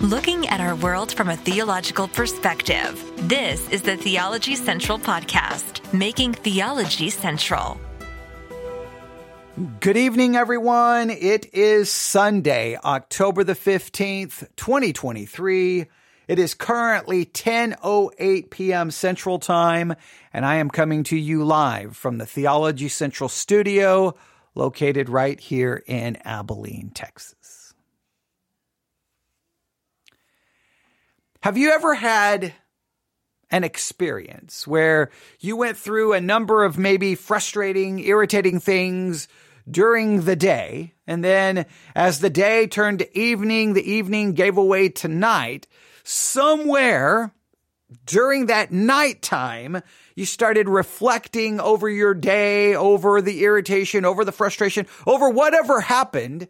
looking at our world from a theological perspective. This is the Theology Central Podcast, making theology central. Good evening, everyone. It is Sunday, October the 15th, 2023. It is currently 10:08 p.m. Central Time, and I am coming to you live from the Theology Central studio located right here in Abilene, Texas. Have you ever had an experience where you went through a number of maybe frustrating, irritating things during the day, and then as the day turned to evening, the evening gave away to night, somewhere during that nighttime, you started reflecting over your day, over the irritation, over the frustration, over whatever happened.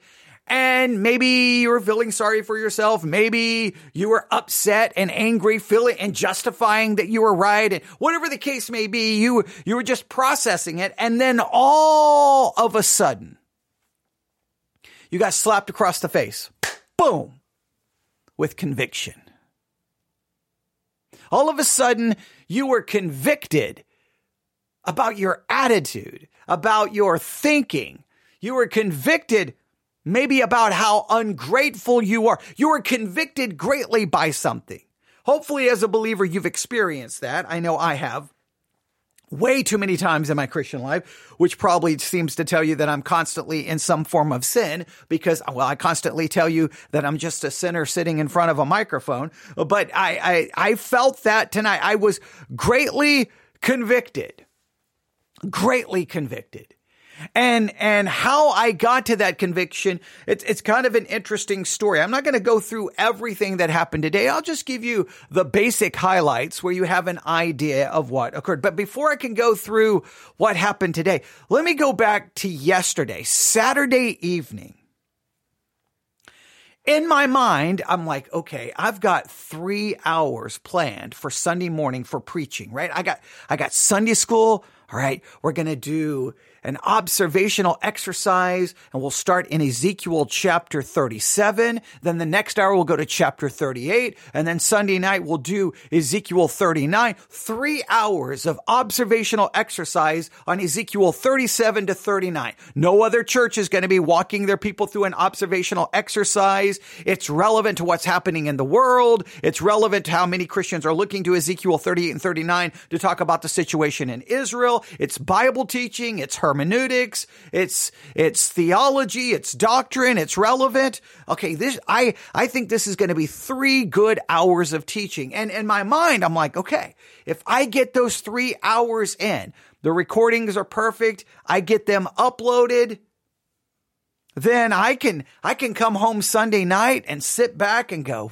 And maybe you were feeling sorry for yourself. Maybe you were upset and angry, feeling and justifying that you were right. And whatever the case may be, you, you were just processing it. And then all of a sudden, you got slapped across the face. Boom. With conviction. All of a sudden, you were convicted about your attitude, about your thinking. You were convicted maybe about how ungrateful you are. You are convicted greatly by something. Hopefully, as a believer, you've experienced that. I know I have way too many times in my Christian life, which probably seems to tell you that I'm constantly in some form of sin because, well, I constantly tell you that I'm just a sinner sitting in front of a microphone. But I, I, I felt that tonight. I was greatly convicted, greatly convicted and and how I got to that conviction. It's it's kind of an interesting story. I'm not going to go through everything that happened today. I'll just give you the basic highlights where you have an idea of what occurred. But before I can go through what happened today, let me go back to yesterday, Saturday evening. In my mind, I'm like, okay, I've got three hours planned for Sunday morning for preaching, right? I got, I got Sunday school. All right. We're going to do an observational exercise and we'll start in Ezekiel chapter 37. Then the next hour we'll go to chapter 38. And then Sunday night we'll do Ezekiel 39. Three hours of observational exercise on Ezekiel 37 to 39. No other church is going to be walking their people through an observational exercise. It's relevant to what's happening in the world. It's relevant to how many Christians are looking to Ezekiel 38 and 39 to talk about the situation in Israel. It's Bible teaching. It's hermeneutics, it's it's theology, it's doctrine, it's relevant. Okay, this I I think this is going to be 3 good hours of teaching. And in my mind I'm like, okay, if I get those 3 hours in, the recordings are perfect, I get them uploaded, then I can I can come home Sunday night and sit back and go,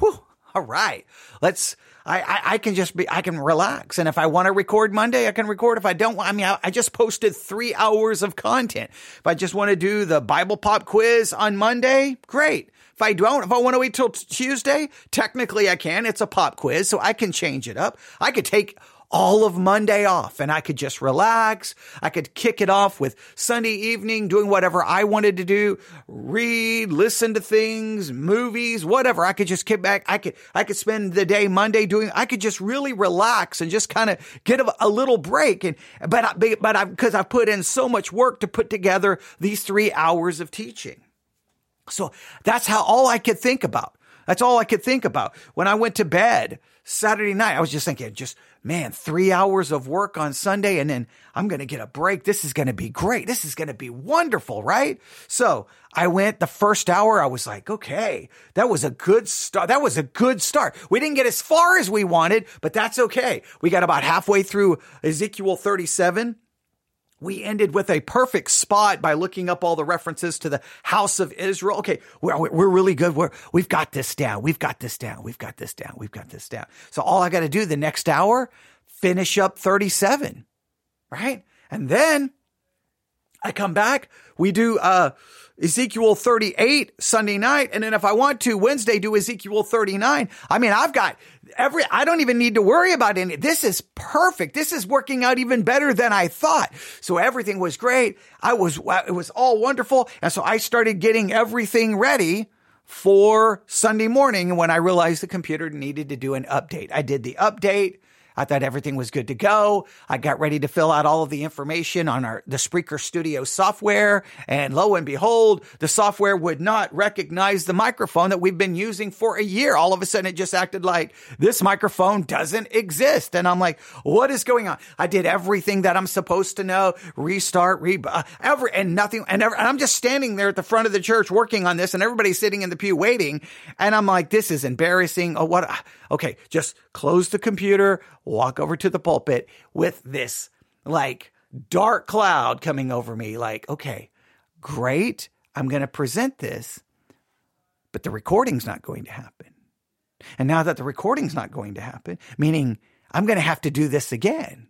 all right, let's I, I, I, can just be, I can relax. And if I want to record Monday, I can record. If I don't I mean, I, I just posted three hours of content. If I just want to do the Bible pop quiz on Monday, great. If I don't, if I want to wait till Tuesday, technically I can. It's a pop quiz, so I can change it up. I could take all of Monday off and I could just relax. I could kick it off with Sunday evening doing whatever I wanted to do, read, listen to things, movies, whatever. I could just kick back. I could, I could spend the day Monday doing, I could just really relax and just kind of get a, a, little break. And, but, I, but I, cause I've put in so much work to put together these three hours of teaching. So that's how all I could think about. That's all I could think about. When I went to bed Saturday night, I was just thinking, just man, three hours of work on Sunday and then I'm going to get a break. This is going to be great. This is going to be wonderful, right? So I went the first hour. I was like, okay, that was a good start. That was a good start. We didn't get as far as we wanted, but that's okay. We got about halfway through Ezekiel 37 we ended with a perfect spot by looking up all the references to the house of Israel. Okay, we're, we're really good. We're, we've got this down. We've got this down. We've got this down. We've got this down. So all I got to do the next hour, finish up 37, right? And then I come back. We do, uh, Ezekiel 38 Sunday night. And then if I want to Wednesday, do Ezekiel 39. I mean, I've got every, I don't even need to worry about any. This is perfect. This is working out even better than I thought. So everything was great. I was, uh, it was all wonderful. And so I started getting everything ready for Sunday morning when I realized the computer needed to do an update. I did the update. I thought everything was good to go. I got ready to fill out all of the information on our the Spreaker Studio software, and lo and behold, the software would not recognize the microphone that we've been using for a year. All of a sudden, it just acted like this microphone doesn't exist, and I'm like, "What is going on?" I did everything that I'm supposed to know, restart, re uh, every and nothing, and, ever, and I'm just standing there at the front of the church working on this, and everybody's sitting in the pew waiting, and I'm like, "This is embarrassing." Oh, what? Okay, just close the computer walk over to the pulpit with this like dark cloud coming over me. Like, okay, great. I'm going to present this, but the recording's not going to happen. And now that the recording's not going to happen, meaning I'm going to have to do this again,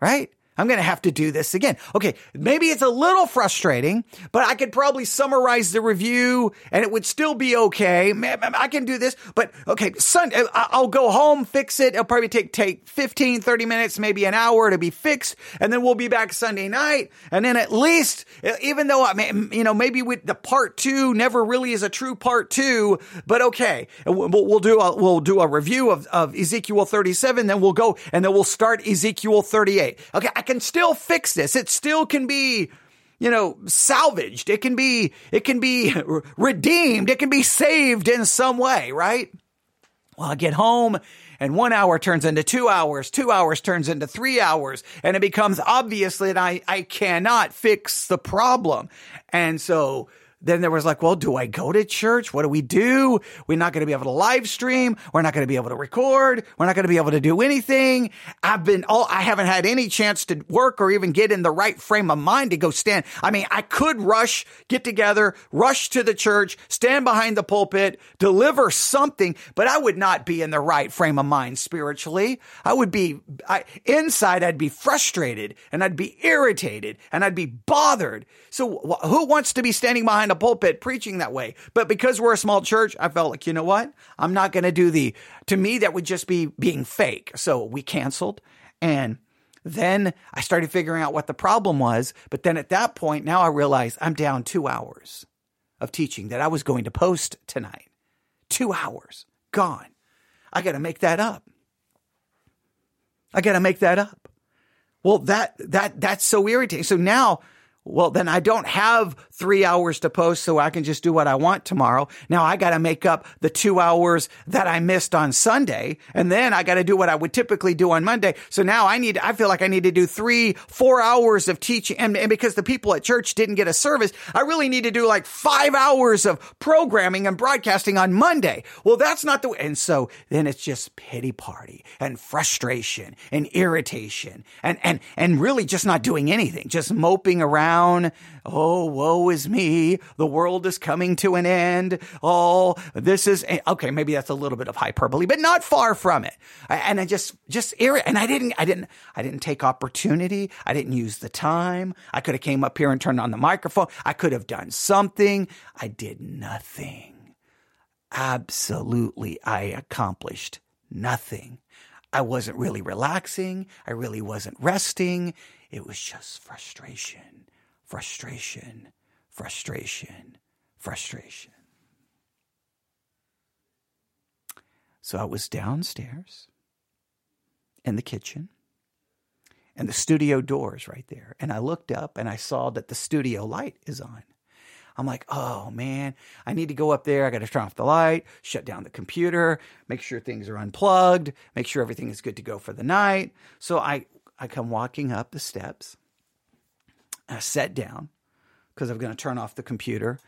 right? I'm going to have to do this again. Okay, maybe it's a little frustrating, but I could probably summarize the review and it would still be okay. I can do this, but okay, Sunday, uh, I'll go home, fix it. It'll probably take, take 15, 30 minutes, maybe an hour to be fixed. And then we'll be back Sunday night. And then at least, uh, even though I mean, you know, maybe with the part two never really is a true part two, but okay, we'll, we'll do a, we'll do a review of, of Ezekiel 37. Then we'll go and then we'll start Ezekiel 38. Okay. I can still fix this. It still can be, you know, salvaged. It can be, it can be redeemed. It can be saved in some way, right? Well, I get home and one hour turns into two hours, two hours turns into three hours, and it becomes obvious that I, I cannot fix the problem. And so then there was like, well, do I go to church? What do we do? We're not going to be able to live stream. We're not going to be able to record. We're not going to be able to do anything. I've been all, I haven't had any chance to work or even get in the right frame of mind to go stand. I mean, I could rush, get together, rush to the church, stand behind the pulpit, deliver something, but I would not be in the right frame of mind spiritually. I would be, I, inside, I'd be frustrated and I'd be irritated and I'd be bothered. So who wants to be standing behind behind a pulpit preaching that way. But because we're a small church, I felt like, you know what? I'm not going to do the, to me, that would just be being fake. So we canceled. And then I started figuring out what the problem was. But then at that point, now I realize I'm down two hours of teaching that I was going to post tonight. Two hours gone. I got to make that up. I got to make that up. Well, that, that, that's so irritating. So now well, then I don't have three hours to post so I can just do what I want tomorrow. Now I got to make up the two hours that I missed on Sunday. And then I got to do what I would typically do on Monday. So now I need, I feel like I need to do three, four hours of teaching. And, and because the people at church didn't get a service, I really need to do like five hours of programming and broadcasting on Monday. Well, that's not the way. And so then it's just pity party and frustration and irritation and, and, and really just not doing anything, just moping around down. Oh, woe is me. The world is coming to an end. Oh, this is, okay, maybe that's a little bit of hyperbole, but not far from it. And I just, just irrit, and I didn't, I didn't, I didn't take opportunity. I didn't use the time. I could have came up here and turned on the microphone. I could have done something. I did nothing. Absolutely. I accomplished nothing. I wasn't really relaxing. I really wasn't resting. It was just frustration frustration, frustration, frustration. So I was downstairs in the kitchen, and the studio door is right there. And I looked up and I saw that the studio light is on. I'm like, oh man, I need to go up there. I got to turn off the light, shut down the computer, make sure things are unplugged, make sure everything is good to go for the night. So I, I come walking up the steps I sat down because I'm going to turn off the computer.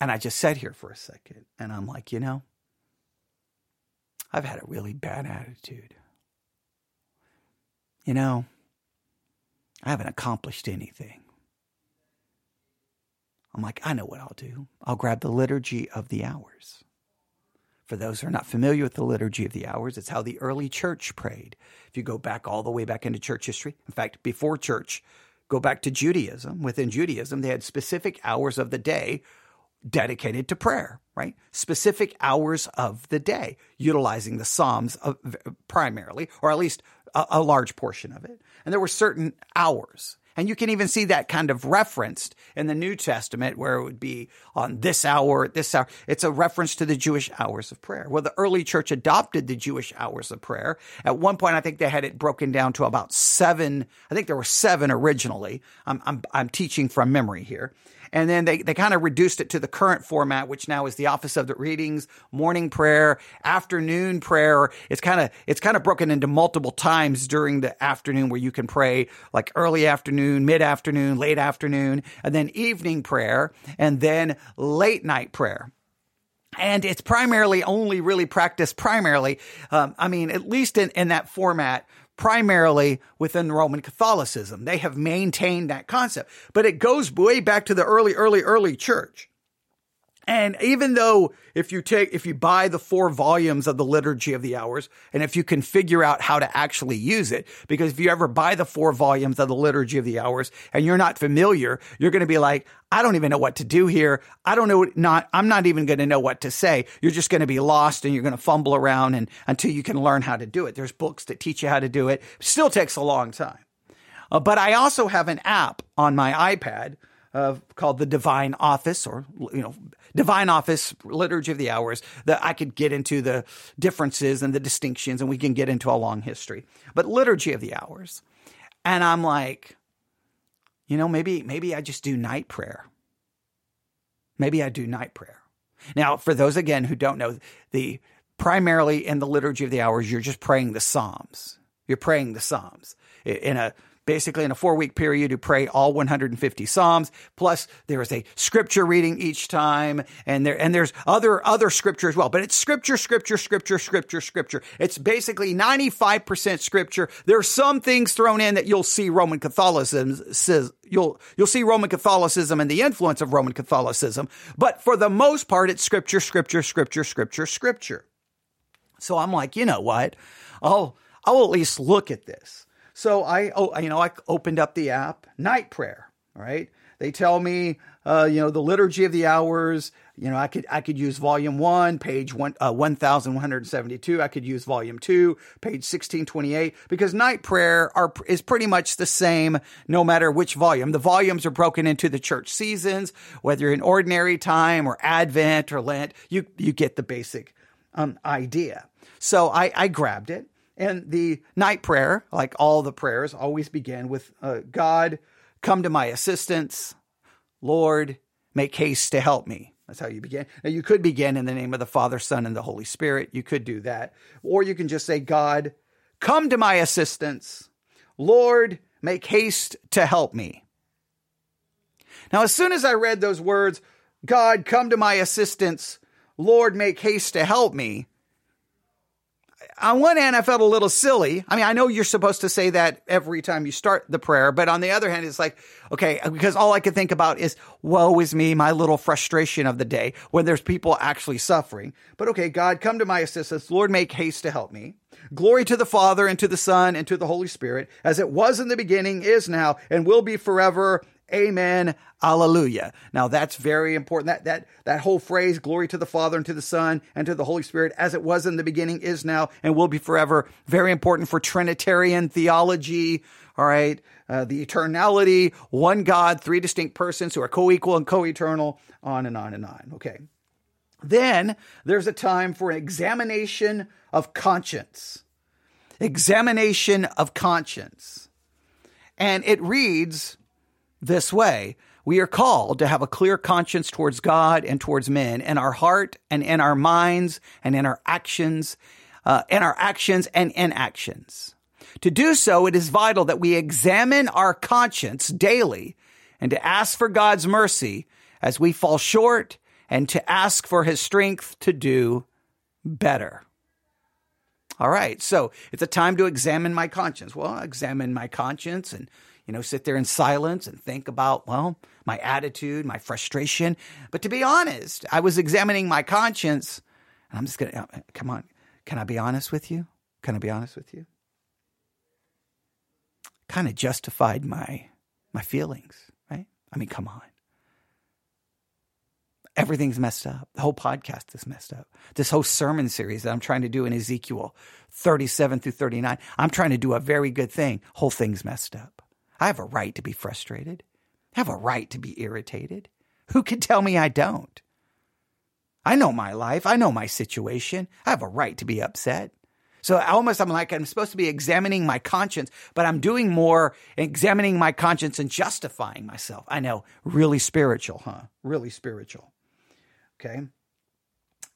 And I just sat here for a second and I'm like, you know, I've had a really bad attitude. You know, I haven't accomplished anything. I'm like, I know what I'll do. I'll grab the liturgy of the hours. For those who are not familiar with the liturgy of the hours, it's how the early church prayed. If you go back all the way back into church history, in fact, before church, Go back to Judaism. Within Judaism, they had specific hours of the day dedicated to prayer, right? Specific hours of the day, utilizing the Psalms primarily, or at least a, a large portion of it. And there were certain hours. And you can even see that kind of referenced in the New Testament where it would be on this hour, at this hour. It's a reference to the Jewish hours of prayer. Well, the early church adopted the Jewish hours of prayer. At one point, I think they had it broken down to about seven. I think there were seven originally. I'm, I'm, I'm teaching from memory here. And then they, they kind of reduced it to the current format, which now is the office of the readings, morning prayer, afternoon prayer. It's kind of, it's kind of broken into multiple times during the afternoon where you can pray like early afternoon, mid afternoon, late afternoon, and then evening prayer, and then late night prayer and it's primarily only really practiced primarily um, i mean at least in, in that format primarily within Roman Catholicism. They have maintained that concept, but it goes way back to the early, early, early church. And even though if you take, if you buy the four volumes of the Liturgy of the Hours, and if you can figure out how to actually use it, because if you ever buy the four volumes of the Liturgy of the Hours and you're not familiar, you're going to be like, I don't even know what to do here. I don't know, not, I'm not even going to know what to say. You're just going to be lost and you're going to fumble around and until you can learn how to do it. There's books that teach you how to do it. Still takes a long time. Uh, but I also have an app on my iPad called the Divine Office or, you know, divine office, liturgy of the hours, that I could get into the differences and the distinctions, and we can get into a long history. But liturgy of the hours. And I'm like, you know, maybe, maybe I just do night prayer. Maybe I do night prayer. Now, for those again who don't know, the primarily in the liturgy of the hours, you're just praying the Psalms. You're praying the Psalms in a basically in a four week period, you pray all 150 Psalms. Plus there is a scripture reading each time and there, and there's other, other scripture as well, but it's scripture, scripture, scripture, scripture, scripture. It's basically 95% scripture. There are some things thrown in that you'll see Roman Catholicism says, you'll, you'll see Roman Catholicism and the influence of Roman Catholicism. But for the most part, it's scripture, scripture, scripture, scripture, scripture. So I'm like, you know what? I'll, I'll at least look at this. So I, oh, you know, I opened up the app, night prayer, right? They tell me, uh, you know, the liturgy of the hours. You know, I could I could use volume one, page one uh, one thousand one hundred seventy two. I could use volume two, page sixteen twenty eight, because night prayer are is pretty much the same no matter which volume. The volumes are broken into the church seasons, whether in ordinary time or Advent or Lent. You you get the basic um, idea. So I I grabbed it and the night prayer, like all the prayers, always begin with uh, God, come to my assistance. Lord, make haste to help me. That's how you begin. Now, you could begin in the name of the Father, Son, and the Holy Spirit. You could do that. Or you can just say, God, come to my assistance. Lord, make haste to help me. Now, as soon as I read those words, God, come to my assistance. Lord, make haste to help me on one hand, I felt a little silly. I mean, I know you're supposed to say that every time you start the prayer, but on the other hand, it's like, okay, because all I could think about is, woe is me, my little frustration of the day when there's people actually suffering. But okay, God, come to my assistance. Lord, make haste to help me. Glory to the Father and to the Son and to the Holy Spirit, as it was in the beginning, is now, and will be forever. Amen. Alleluia. Now that's very important. That, that, that whole phrase, glory to the Father and to the Son and to the Holy Spirit, as it was in the beginning, is now, and will be forever. Very important for Trinitarian theology. All right. Uh, the eternality, one God, three distinct persons who are co-equal and co-eternal, on and on and on. Okay. Then there's a time for an examination of conscience. Examination of conscience. And it reads, this way. We are called to have a clear conscience towards God and towards men in our heart and in our minds and in our actions, uh, in our actions and inactions. To do so, it is vital that we examine our conscience daily and to ask for God's mercy as we fall short and to ask for his strength to do better. All right. So it's a time to examine my conscience. Well, I examine my conscience and you know, sit there in silence and think about, well, my attitude, my frustration. But to be honest, I was examining my conscience. And I'm just going to, uh, come on, can I be honest with you? Can I be honest with you? Kind of justified my my feelings, right? I mean, come on. Everything's messed up. The whole podcast is messed up. This whole sermon series that I'm trying to do in Ezekiel 37 through 39, I'm trying to do a very good thing. Whole thing's messed up. I have a right to be frustrated. I have a right to be irritated. Who can tell me I don't? I know my life. I know my situation. I have a right to be upset. So almost I'm like, I'm supposed to be examining my conscience, but I'm doing more examining my conscience and justifying myself. I know, really spiritual, huh? Really spiritual. Okay.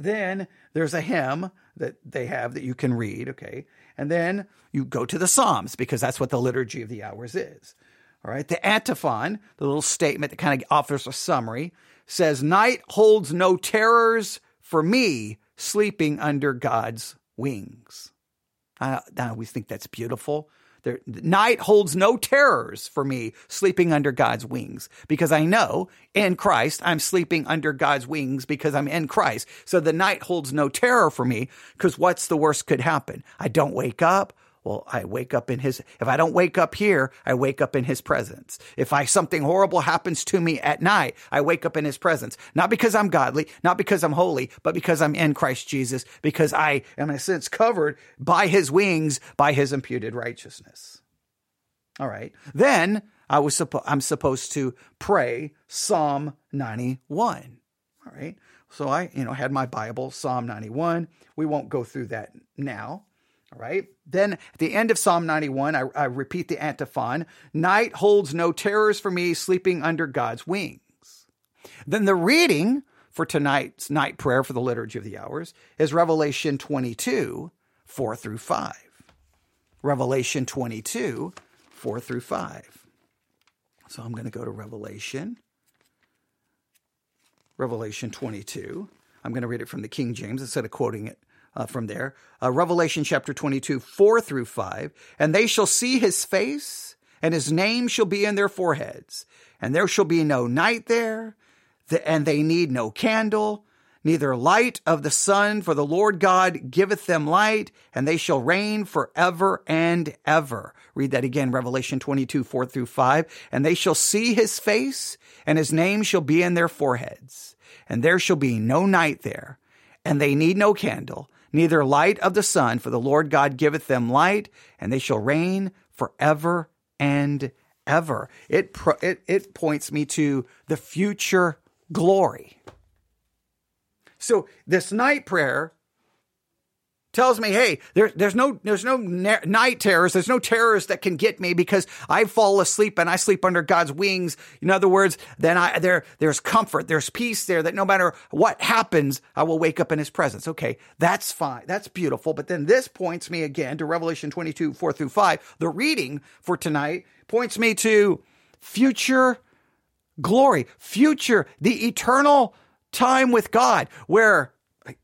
Then there's a hymn that they have that you can read. Okay. And then you go to the Psalms because that's what the liturgy of the hours is. All right. The antiphon, the little statement that kind of offers a summary, says, Night holds no terrors for me sleeping under God's wings. I, I always think that's beautiful. There, night holds no terrors for me sleeping under God's wings because I know in Christ I'm sleeping under God's wings because I'm in Christ. So the night holds no terror for me because what's the worst could happen? I don't wake up. Well, I wake up in his, if I don't wake up here, I wake up in his presence. If I, something horrible happens to me at night, I wake up in his presence. Not because I'm godly, not because I'm holy, but because I'm in Christ Jesus, because I am in a sense covered by his wings, by his imputed righteousness. All right. Then I was, suppo- I'm supposed to pray Psalm 91. All right. So I, you know, had my Bible, Psalm 91. We won't go through that now. Right. Then at the end of Psalm 91, I, I, repeat the antiphon Night holds no terrors for me, sleeping under God's wings. Then the reading for tonight's night prayer for the Liturgy of the Hours is Revelation 22, 4 through 5. Revelation 22, 4 through 5. So I'm going to go to Revelation. Revelation 22. I'm going to read it from the King James instead of quoting it uh, from there. Uh, Revelation chapter 22, 4 through 5. And they shall see his face, and his name shall be in their foreheads. And there shall be no night there, and they need no candle, neither light of the sun, for the Lord God giveth them light, and they shall reign forever and ever. Read that again, Revelation 22, 4 through 5. And they shall see his face, and his name shall be in their foreheads. And there shall be no night there, and they need no candle, neither light of the sun, for the Lord God giveth them light, and they shall reign forever and ever. It, it, it points me to the future glory. So this night prayer tells me, hey, there, there's no there's no night terrors. There's no terrors that can get me because I fall asleep and I sleep under God's wings. In other words, then I there there's comfort, there's peace there that no matter what happens, I will wake up in His presence. Okay, that's fine, that's beautiful. But then this points me again to Revelation 22 4 through 5. The reading for tonight points me to future glory, future the eternal time with God, where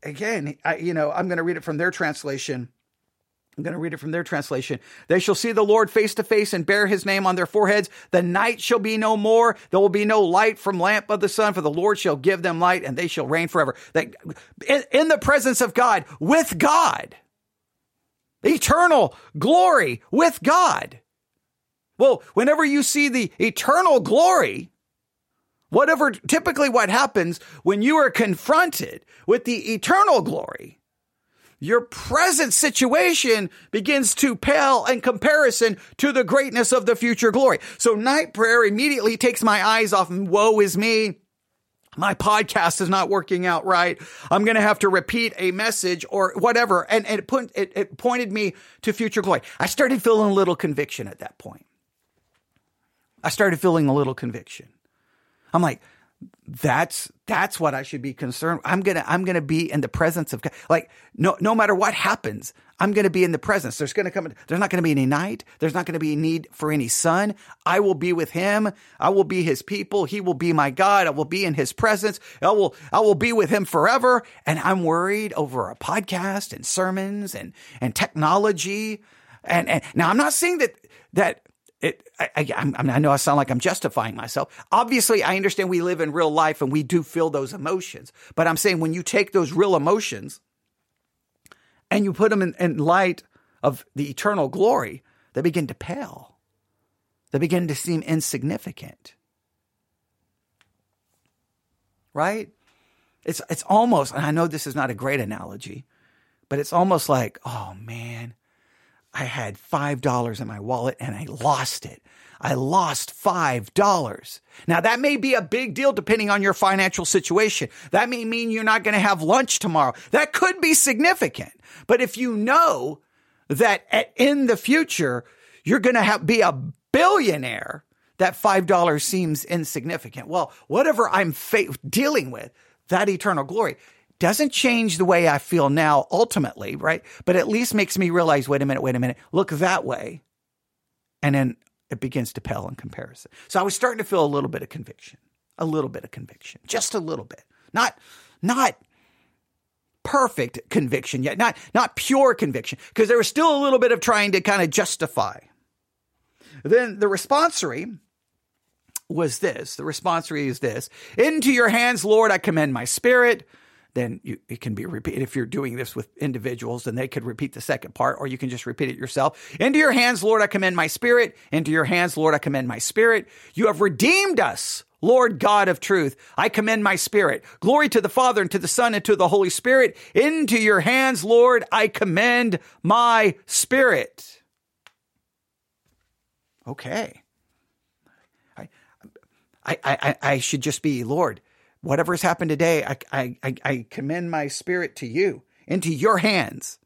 again, I, you know, I'm going to read it from their translation. I'm going to read it from their translation. They shall see the Lord face to face and bear his name on their foreheads. The night shall be no more. There will be no light from lamp of the sun, for the Lord shall give them light and they shall reign forever. In, in the presence of God, with God, eternal glory with God. Well, whenever you see the eternal glory, Whatever, typically what happens when you are confronted with the eternal glory, your present situation begins to pale in comparison to the greatness of the future glory. So night prayer immediately takes my eyes off woe is me. My podcast is not working out right. I'm going to have to repeat a message or whatever. And, and it, put, it, it pointed me to future glory. I started feeling a little conviction at that point. I started feeling a little conviction. I'm like, that's that's what I should be concerned. I'm gonna I'm gonna be in the presence of God. Like no no matter what happens, I'm gonna be in the presence. There's gonna come. There's not gonna be any night. There's not gonna be a need for any sun. I will be with Him. I will be His people. He will be my God. I will be in His presence. I will I will be with Him forever. And I'm worried over a podcast and sermons and and technology. And, and now I'm not saying that that it, I, I, I, know I sound like I'm justifying myself. Obviously, I understand we live in real life and we do feel those emotions. But I'm saying when you take those real emotions and you put them in, in light of the eternal glory, they begin to pale. They begin to seem insignificant. Right? It's, it's almost, and I know this is not a great analogy, but it's almost like, oh man, I had $5 in my wallet and I lost it. I lost $5. Now that may be a big deal depending on your financial situation. That may mean you're not going to have lunch tomorrow. That could be significant. But if you know that at, in the future, you're going to be a billionaire, that $5 seems insignificant. Well, whatever I'm fa- dealing with, that eternal glory doesn't change the way I feel now ultimately, right? But at least makes me realize, wait a minute, wait a minute, look that way. And then it begins to pale in comparison. So I was starting to feel a little bit of conviction, a little bit of conviction, just a little bit. Not, not perfect conviction yet, not, not pure conviction, because there was still a little bit of trying to kind of justify. Then the responsory was this. The responsory is this. Into your hands, Lord, I commend my spirit then you, it can be repeated. If you're doing this with individuals, then they could repeat the second part, or you can just repeat it yourself. Into your hands, Lord, I commend my spirit. Into your hands, Lord, I commend my spirit. You have redeemed us. Lord God of truth, I commend my spirit. Glory to the Father and to the Son and to the Holy Spirit. Into your hands, Lord, I commend my spirit. Okay. I, I, I, I should just be, Lord, whatever has happened today, I, I, I commend my spirit to you, into your hands,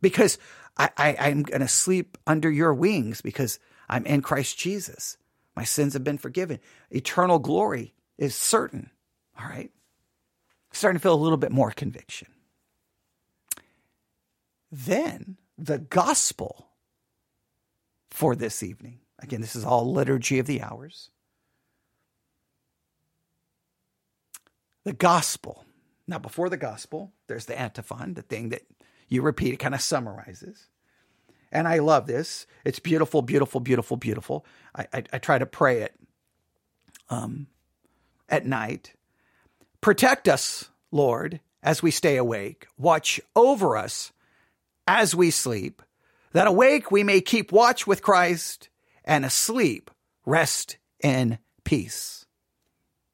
because I, I, I'm going to sleep under your wings because I'm in Christ Jesus. My sins have been forgiven. Eternal glory is certain. All right. Starting to feel a little bit more conviction. Then the gospel for this evening. Again, this is all liturgy of the hours. The gospel. Now, before the gospel, there's the antiphon, the thing that you repeat, it kind of summarizes. And I love this. It's beautiful, beautiful, beautiful, beautiful. I, I, I try to pray it um, at night. Protect us, Lord, as we stay awake. Watch over us as we sleep, that awake we may keep watch with Christ, and asleep rest in peace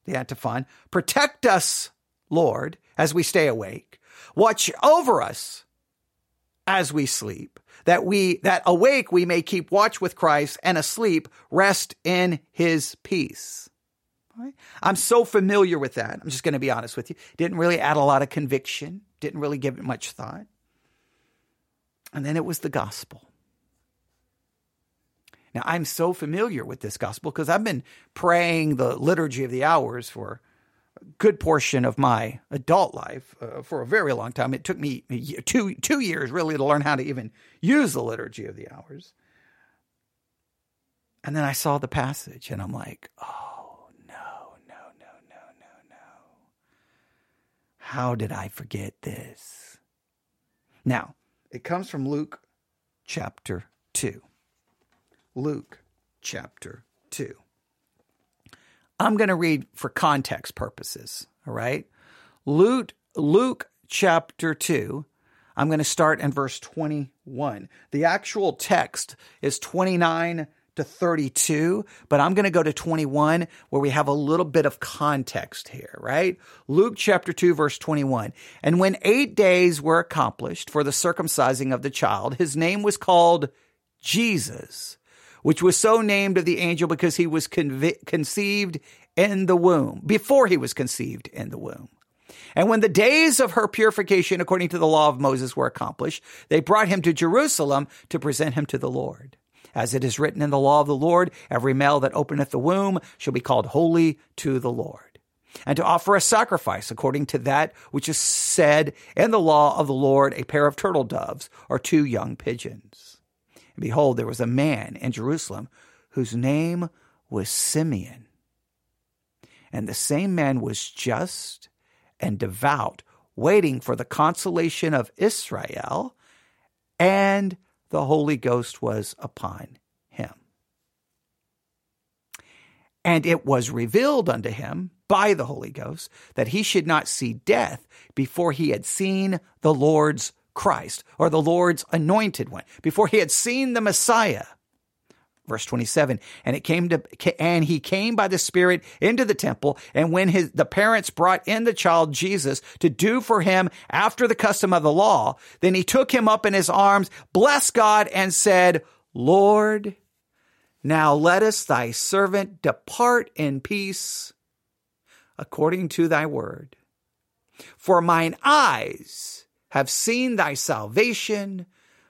the antiphon, protect us, Lord, as we stay awake. Watch over us as we sleep, that we, that awake we may keep watch with Christ and asleep rest in his peace. Right? I'm so familiar with that. I'm just going to be honest with you. Didn't really add a lot of conviction, didn't really give it much thought. And then it was the gospel. Now, I'm so familiar with this gospel because I've been praying the liturgy of the hours for a good portion of my adult life uh, for a very long time. It took me two two years really to learn how to even use the liturgy of the hours. And then I saw the passage and I'm like, oh, no, no, no, no, no, no. How did I forget this? Now, it comes from Luke chapter 2. Luke chapter 2. I'm going to read for context purposes, all right? Luke, Luke chapter 2. I'm going to start in verse 21. The actual text is 29 to 32, but I'm going to go to 21 where we have a little bit of context here, right? Luke chapter 2, verse 21. And when eight days were accomplished for the circumcising of the child, his name was called Jesus which was so named of the angel because he was convi- conceived in the womb, before he was conceived in the womb. And when the days of her purification according to the law of Moses were accomplished, they brought him to Jerusalem to present him to the Lord. As it is written in the law of the Lord, every male that openeth the womb shall be called holy to the Lord. And to offer a sacrifice according to that which is said in the law of the Lord, a pair of turtle doves or two young pigeons. And behold, there was a man in Jerusalem whose name was Simeon. And the same man was just and devout, waiting for the consolation of Israel, and the Holy Ghost was upon him. And it was revealed unto him by the Holy Ghost that he should not see death before he had seen the Lord's Christ or the Lord's anointed one, before he had seen the Messiah. Verse 27, and it came to, and he came by the Spirit into the temple. And when his, the parents brought in the child Jesus to do for him after the custom of the law, then he took him up in his arms, blessed God and said, Lord, Now let us thy servant depart in peace according to thy word. For mine eyes have seen thy salvation,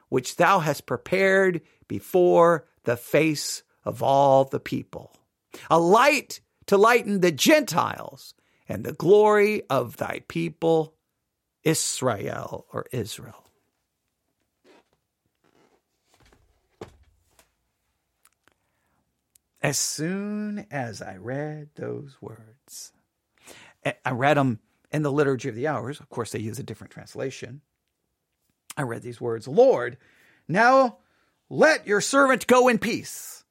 which thou hast prepared before the face of all the people, a light to lighten the Gentiles and the glory of thy people, Israel or Israel. As soon as I read those words, I read them in the Liturgy of the Hours. Of course, they use a different translation. I read these words Lord, now let your servant go in peace.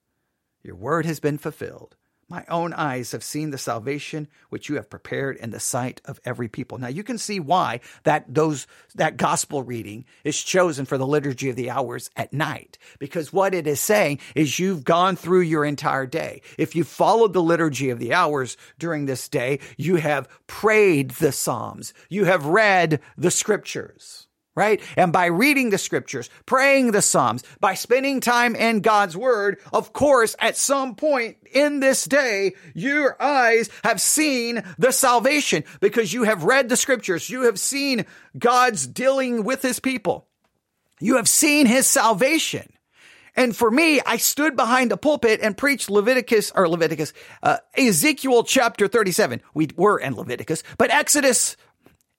Your word has been fulfilled. My own eyes have seen the salvation which you have prepared in the sight of every people. Now you can see why that those that gospel reading is chosen for the liturgy of the hours at night because what it is saying is you've gone through your entire day. If you followed the liturgy of the hours during this day, you have prayed the psalms. You have read the scriptures right? And by reading the scriptures, praying the Psalms, by spending time in God's word, of course, at some point in this day, your eyes have seen the salvation because you have read the scriptures. You have seen God's dealing with his people. You have seen his salvation. And for me, I stood behind a pulpit and preached Leviticus or Leviticus, uh, Ezekiel chapter 37. We were in Leviticus, but Exodus,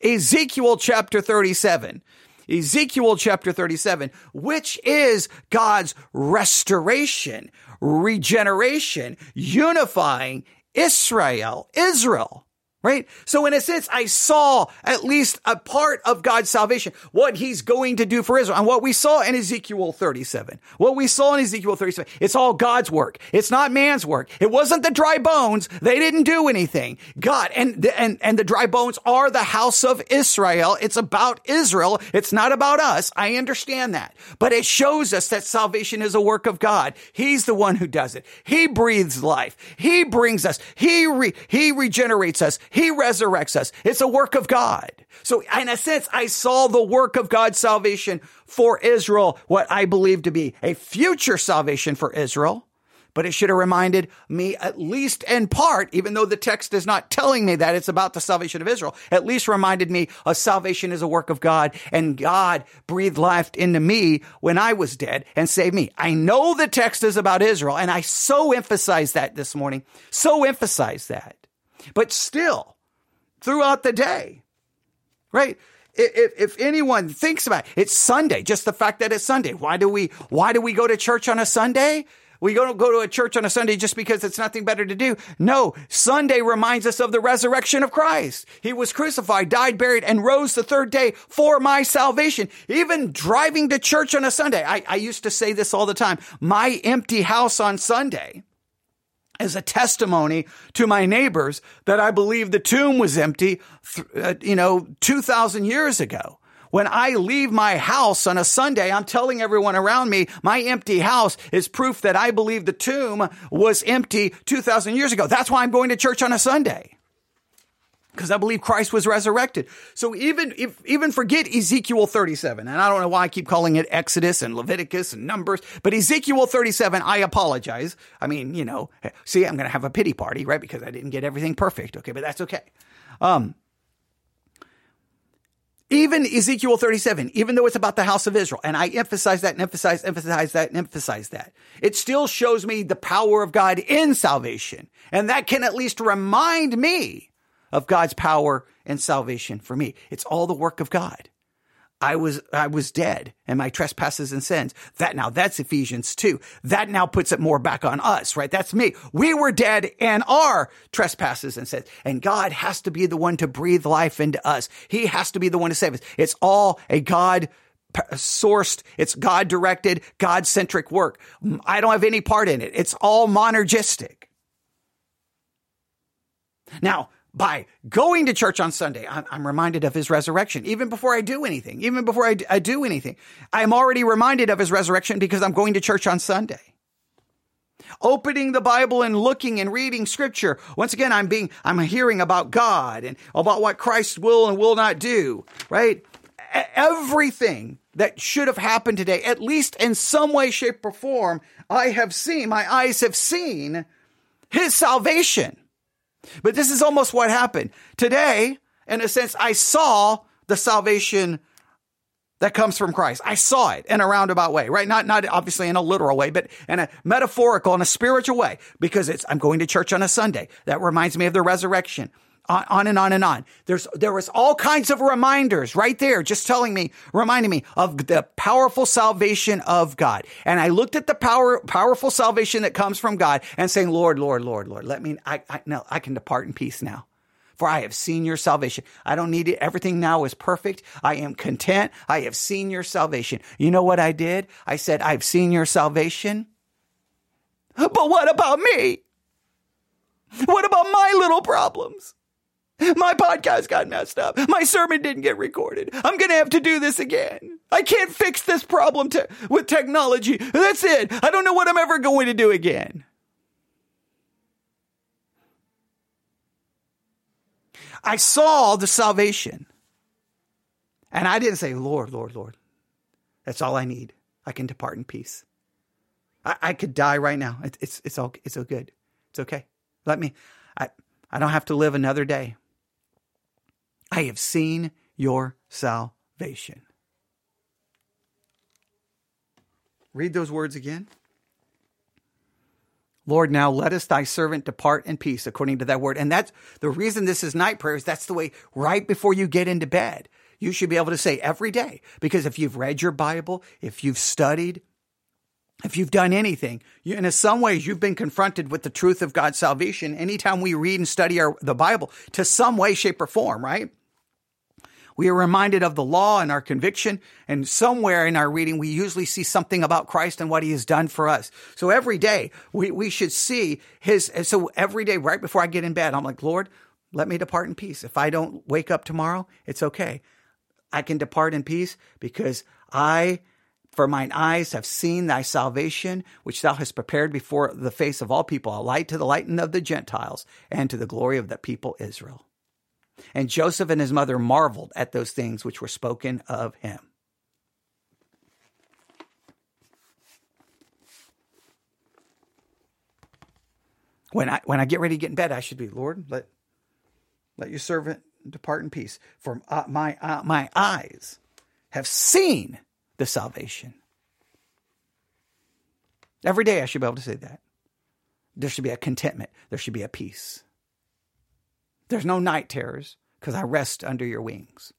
Ezekiel chapter 37. Ezekiel chapter 37, which is God's restoration, regeneration, unifying Israel, Israel right? So in a sense, I saw at least a part of God's salvation, what he's going to do for Israel. And what we saw in Ezekiel 37, what we saw in Ezekiel 37, it's all God's work. It's not man's work. It wasn't the dry bones. They didn't do anything. God and, and, and the dry bones are the house of Israel. It's about Israel. It's not about us. I understand that, but it shows us that salvation is a work of God. He's the one who does it. He breathes life. He brings us. He re, he regenerates us. He resurrects us. It's a work of God. So in a sense, I saw the work of God's salvation for Israel, what I believe to be a future salvation for Israel. But it should have reminded me, at least in part, even though the text is not telling me that it's about the salvation of Israel, at least reminded me a salvation is a work of God and God breathed life into me when I was dead and saved me. I know the text is about Israel and I so emphasize that this morning, so emphasize that. But still, throughout the day, right? If, if anyone thinks about it, it's Sunday, just the fact that it's Sunday. Why do we, why do we go to church on a Sunday? We don't go to a church on a Sunday just because it's nothing better to do. No, Sunday reminds us of the resurrection of Christ. He was crucified, died, buried, and rose the third day for my salvation. Even driving to church on a Sunday. I, I used to say this all the time. My empty house on Sunday as a testimony to my neighbors that I believe the tomb was empty, uh, you know, 2000 years ago. When I leave my house on a Sunday, I'm telling everyone around me my empty house is proof that I believe the tomb was empty 2000 years ago. That's why I'm going to church on a Sunday because I believe Christ was resurrected. So even if, even forget Ezekiel 37, and I don't know why I keep calling it Exodus and Leviticus and Numbers, but Ezekiel 37, I apologize. I mean, you know, see, I'm going to have a pity party, right? Because I didn't get everything perfect. Okay, but that's okay. Um, even Ezekiel 37, even though it's about the house of Israel, and I emphasize that and emphasize, emphasize that and emphasize that, it still shows me the power of God in salvation. And that can at least remind me of God's power and salvation for me. It's all the work of God. I was, I was dead and my trespasses and sins. That now, that's Ephesians 2. That now puts it more back on us, right? That's me. We were dead and our trespasses and sins. And God has to be the one to breathe life into us. He has to be the one to save us. It's all a God sourced. It's God directed, God centric work. Mm, I don't have any part in it. It's all monergistic. Now, by going to church on Sunday, I'm, reminded of his resurrection. Even before I do anything, even before I do anything, I'm already reminded of his resurrection because I'm going to church on Sunday. Opening the Bible and looking and reading scripture. Once again, I'm being, I'm hearing about God and about what Christ will and will not do, right? everything that should have happened today, at least in some way, shape, or form, I have seen, my eyes have seen his salvation. But this is almost what happened. Today, in a sense, I saw the salvation that comes from Christ. I saw it in a roundabout way, right? Not, not obviously in a literal way, but in a metaphorical and a spiritual way, because it's, I'm going to church on a Sunday. That reminds me of the resurrection. On, and on and on. There's, there was all kinds of reminders right there, just telling me, reminding me of the powerful salvation of God. And I looked at the power, powerful salvation that comes from God and saying, Lord, Lord, Lord, Lord, let me, I, I, no, I can depart in peace now for I have seen your salvation. I don't need it. Everything now is perfect. I am content. I have seen your salvation. You know what I did? I said, I've seen your salvation. But what about me? What about my little problems? My podcast got messed up. My sermon didn't get recorded. I'm going to have to do this again. I can't fix this problem with technology. That's it. I don't know what I'm ever going to do again. I saw the salvation. And I didn't say, Lord, Lord, Lord. That's all I need. I can depart in peace. I, I could die right now. It, it's, it's all, it's all good. It's okay. Let me, I, I don't have to live another day. I have seen your salvation. Read those words again. Lord, now let us thy servant depart in peace according to that word. And that's the reason this is night prayer is that's the way right before you get into bed. You should be able to say every day, because if you've read your Bible, if you've studied, if you've done anything, you, in some ways you've been confronted with the truth of God's salvation. Anytime we read and study our, the Bible to some way, shape, or form, right? We are reminded of the law and our conviction. And somewhere in our reading, we usually see something about Christ and what he has done for us. So every day we, we should see his, so every day right before I get in bed, I'm like, Lord, let me depart in peace. If I don't wake up tomorrow, it's okay. I can depart in peace because I, for mine eyes have seen thy salvation, which thou hast prepared before the face of all people, a light to the lighten of the Gentiles and to the glory of the people Israel. And Joseph and his mother marveled at those things which were spoken of him. When I when I get ready to get in bed, I should be, Lord, let let your servant depart in peace, for my uh, my eyes have seen the salvation. Every day I should be able to say that. There should be a contentment. There should be a peace. There's no night terrors because I rest under your wings.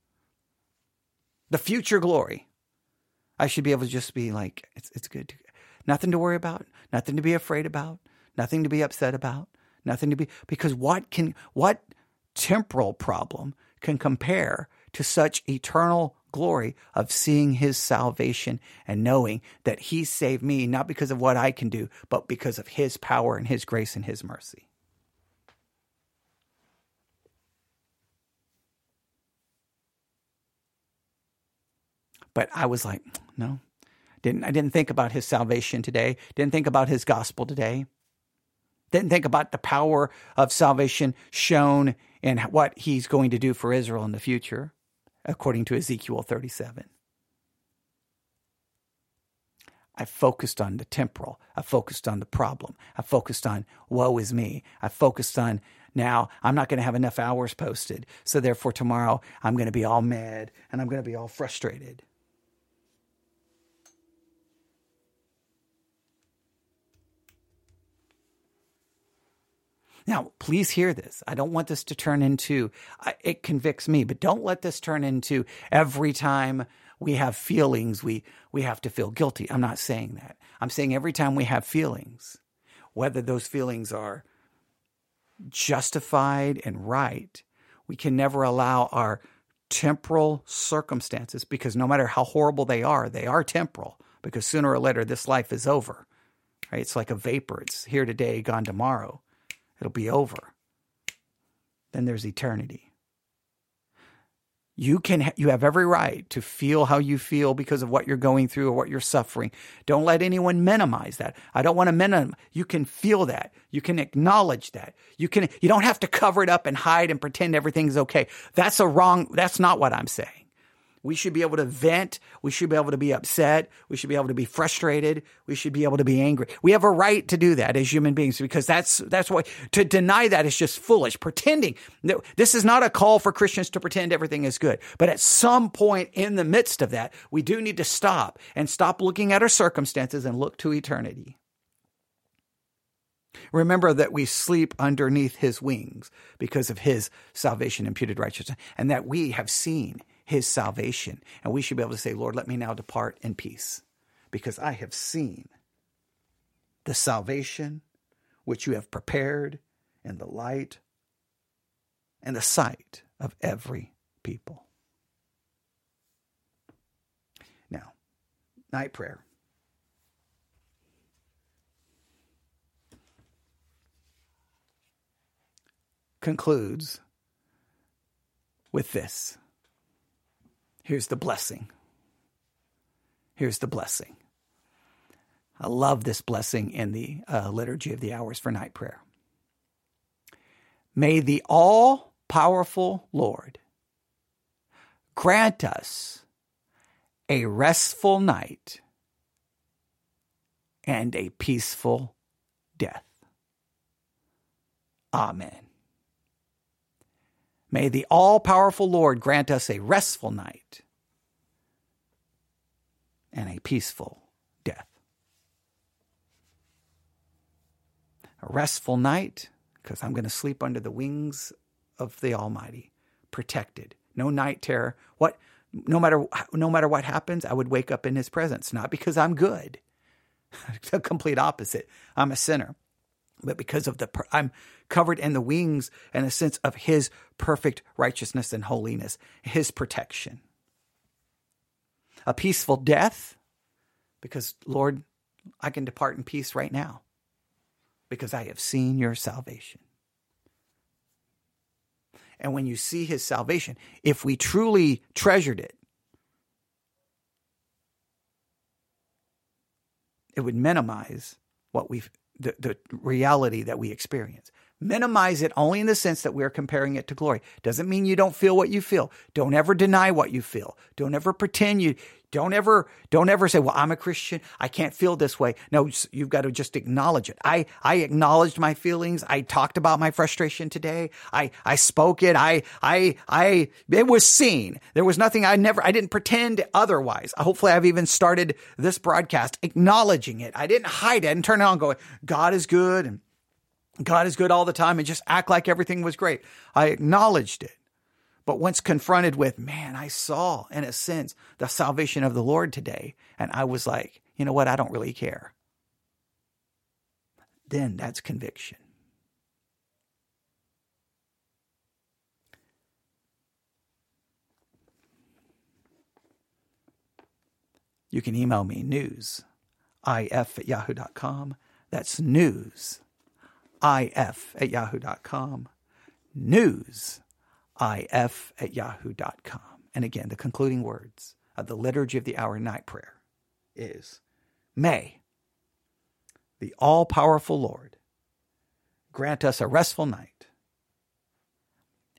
The future glory. I should be able to just be like, it's, it's good. To, nothing to worry about, nothing to be afraid about, nothing to be upset about, nothing to be, because what can, what temporal problem can compare to such eternal glory of seeing his salvation and knowing that he saved me, not because of what I can do, but because of his power and his grace and his mercy. But I was like, no, didn't I didn't think about his salvation today. Didn't think about his gospel today. Didn't think about the power of salvation shown in what he's going to do for Israel in the future, according to Ezekiel 37. I focused on the temporal. I focused on the problem. I focused on woe is me. I focused on now I'm not going to have enough hours posted. So therefore tomorrow I'm going to be all mad and I'm going to be all frustrated. Now, please hear this. I don't want this to turn into, it convicts me, but don't let this turn into every time we have feelings, we, we have to feel guilty. I'm not saying that. I'm saying every time we have feelings, whether those feelings are justified and right, we can never allow our temporal circumstances, because no matter how horrible they are, they are temporal, because sooner or later this life is over. Right? It's like a vapor. It's here today, gone tomorrow. It'll be over. Then there's eternity. You can you have every right to feel how you feel because of what you're going through or what you're suffering. Don't let anyone minimize that. I don't want to minimize. You can feel that. You can acknowledge that. You can you don't have to cover it up and hide and pretend everything's okay. That's a wrong that's not what I'm saying. We should be able to vent. We should be able to be upset. We should be able to be frustrated. We should be able to be angry. We have a right to do that as human beings because that's, that's why to deny that is just foolish. Pretending this is not a call for Christians to pretend everything is good. But at some point in the midst of that, we do need to stop and stop looking at our circumstances and look to eternity. Remember that we sleep underneath his wings because of his salvation, imputed righteousness, and that we have seen his salvation. And we should be able to say, Lord, let me now depart in peace because I have seen the salvation which you have prepared in the light and the sight of every people. Now, night prayer. concludes with this. Here's the blessing. Here's the blessing. I love this blessing in the uh, Liturgy of the Hours for Night Prayer. May the all powerful Lord grant us a restful night and a peaceful death. Amen. May the all powerful Lord grant us a restful night and a peaceful death. A restful night, because I'm going to sleep under the wings of the Almighty, protected. No night terror. What no matter no matter what happens, I would wake up in his presence, not because I'm good. the complete opposite. I'm a sinner but because of the I'm covered in the wings and a sense of his perfect righteousness and holiness, his protection. A peaceful death because Lord, I can depart in peace right now because I have seen your salvation. And when you see his salvation, if we truly treasured it, it would minimize what we've the, the reality that we experience. Minimize it only in the sense that we're comparing it to glory. Doesn't mean you don't feel what you feel. Don't ever deny what you feel. Don't ever pretend you don't ever don't ever say, "Well, I'm a Christian. I can't feel this way." No, you've got to just acknowledge it. I I acknowledged my feelings. I talked about my frustration today. I I spoke it. I I I it was seen. There was nothing I never I didn't pretend otherwise. Hopefully I've even started this broadcast acknowledging it. I didn't hide it and turn it on going, "God is good." And God is good all the time and just act like everything was great. I acknowledged it. But once confronted with, man, I saw in a sense the salvation of the Lord today. And I was like, you know what? I don't really care. Then that's conviction. You can email me news, if at yahoo.com. That's news if at yahoo.com, news if at yahoo.com. And again, the concluding words of the Liturgy of the Hour Night Prayer is May the all powerful Lord grant us a restful night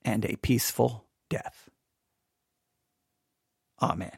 and a peaceful death. Amen.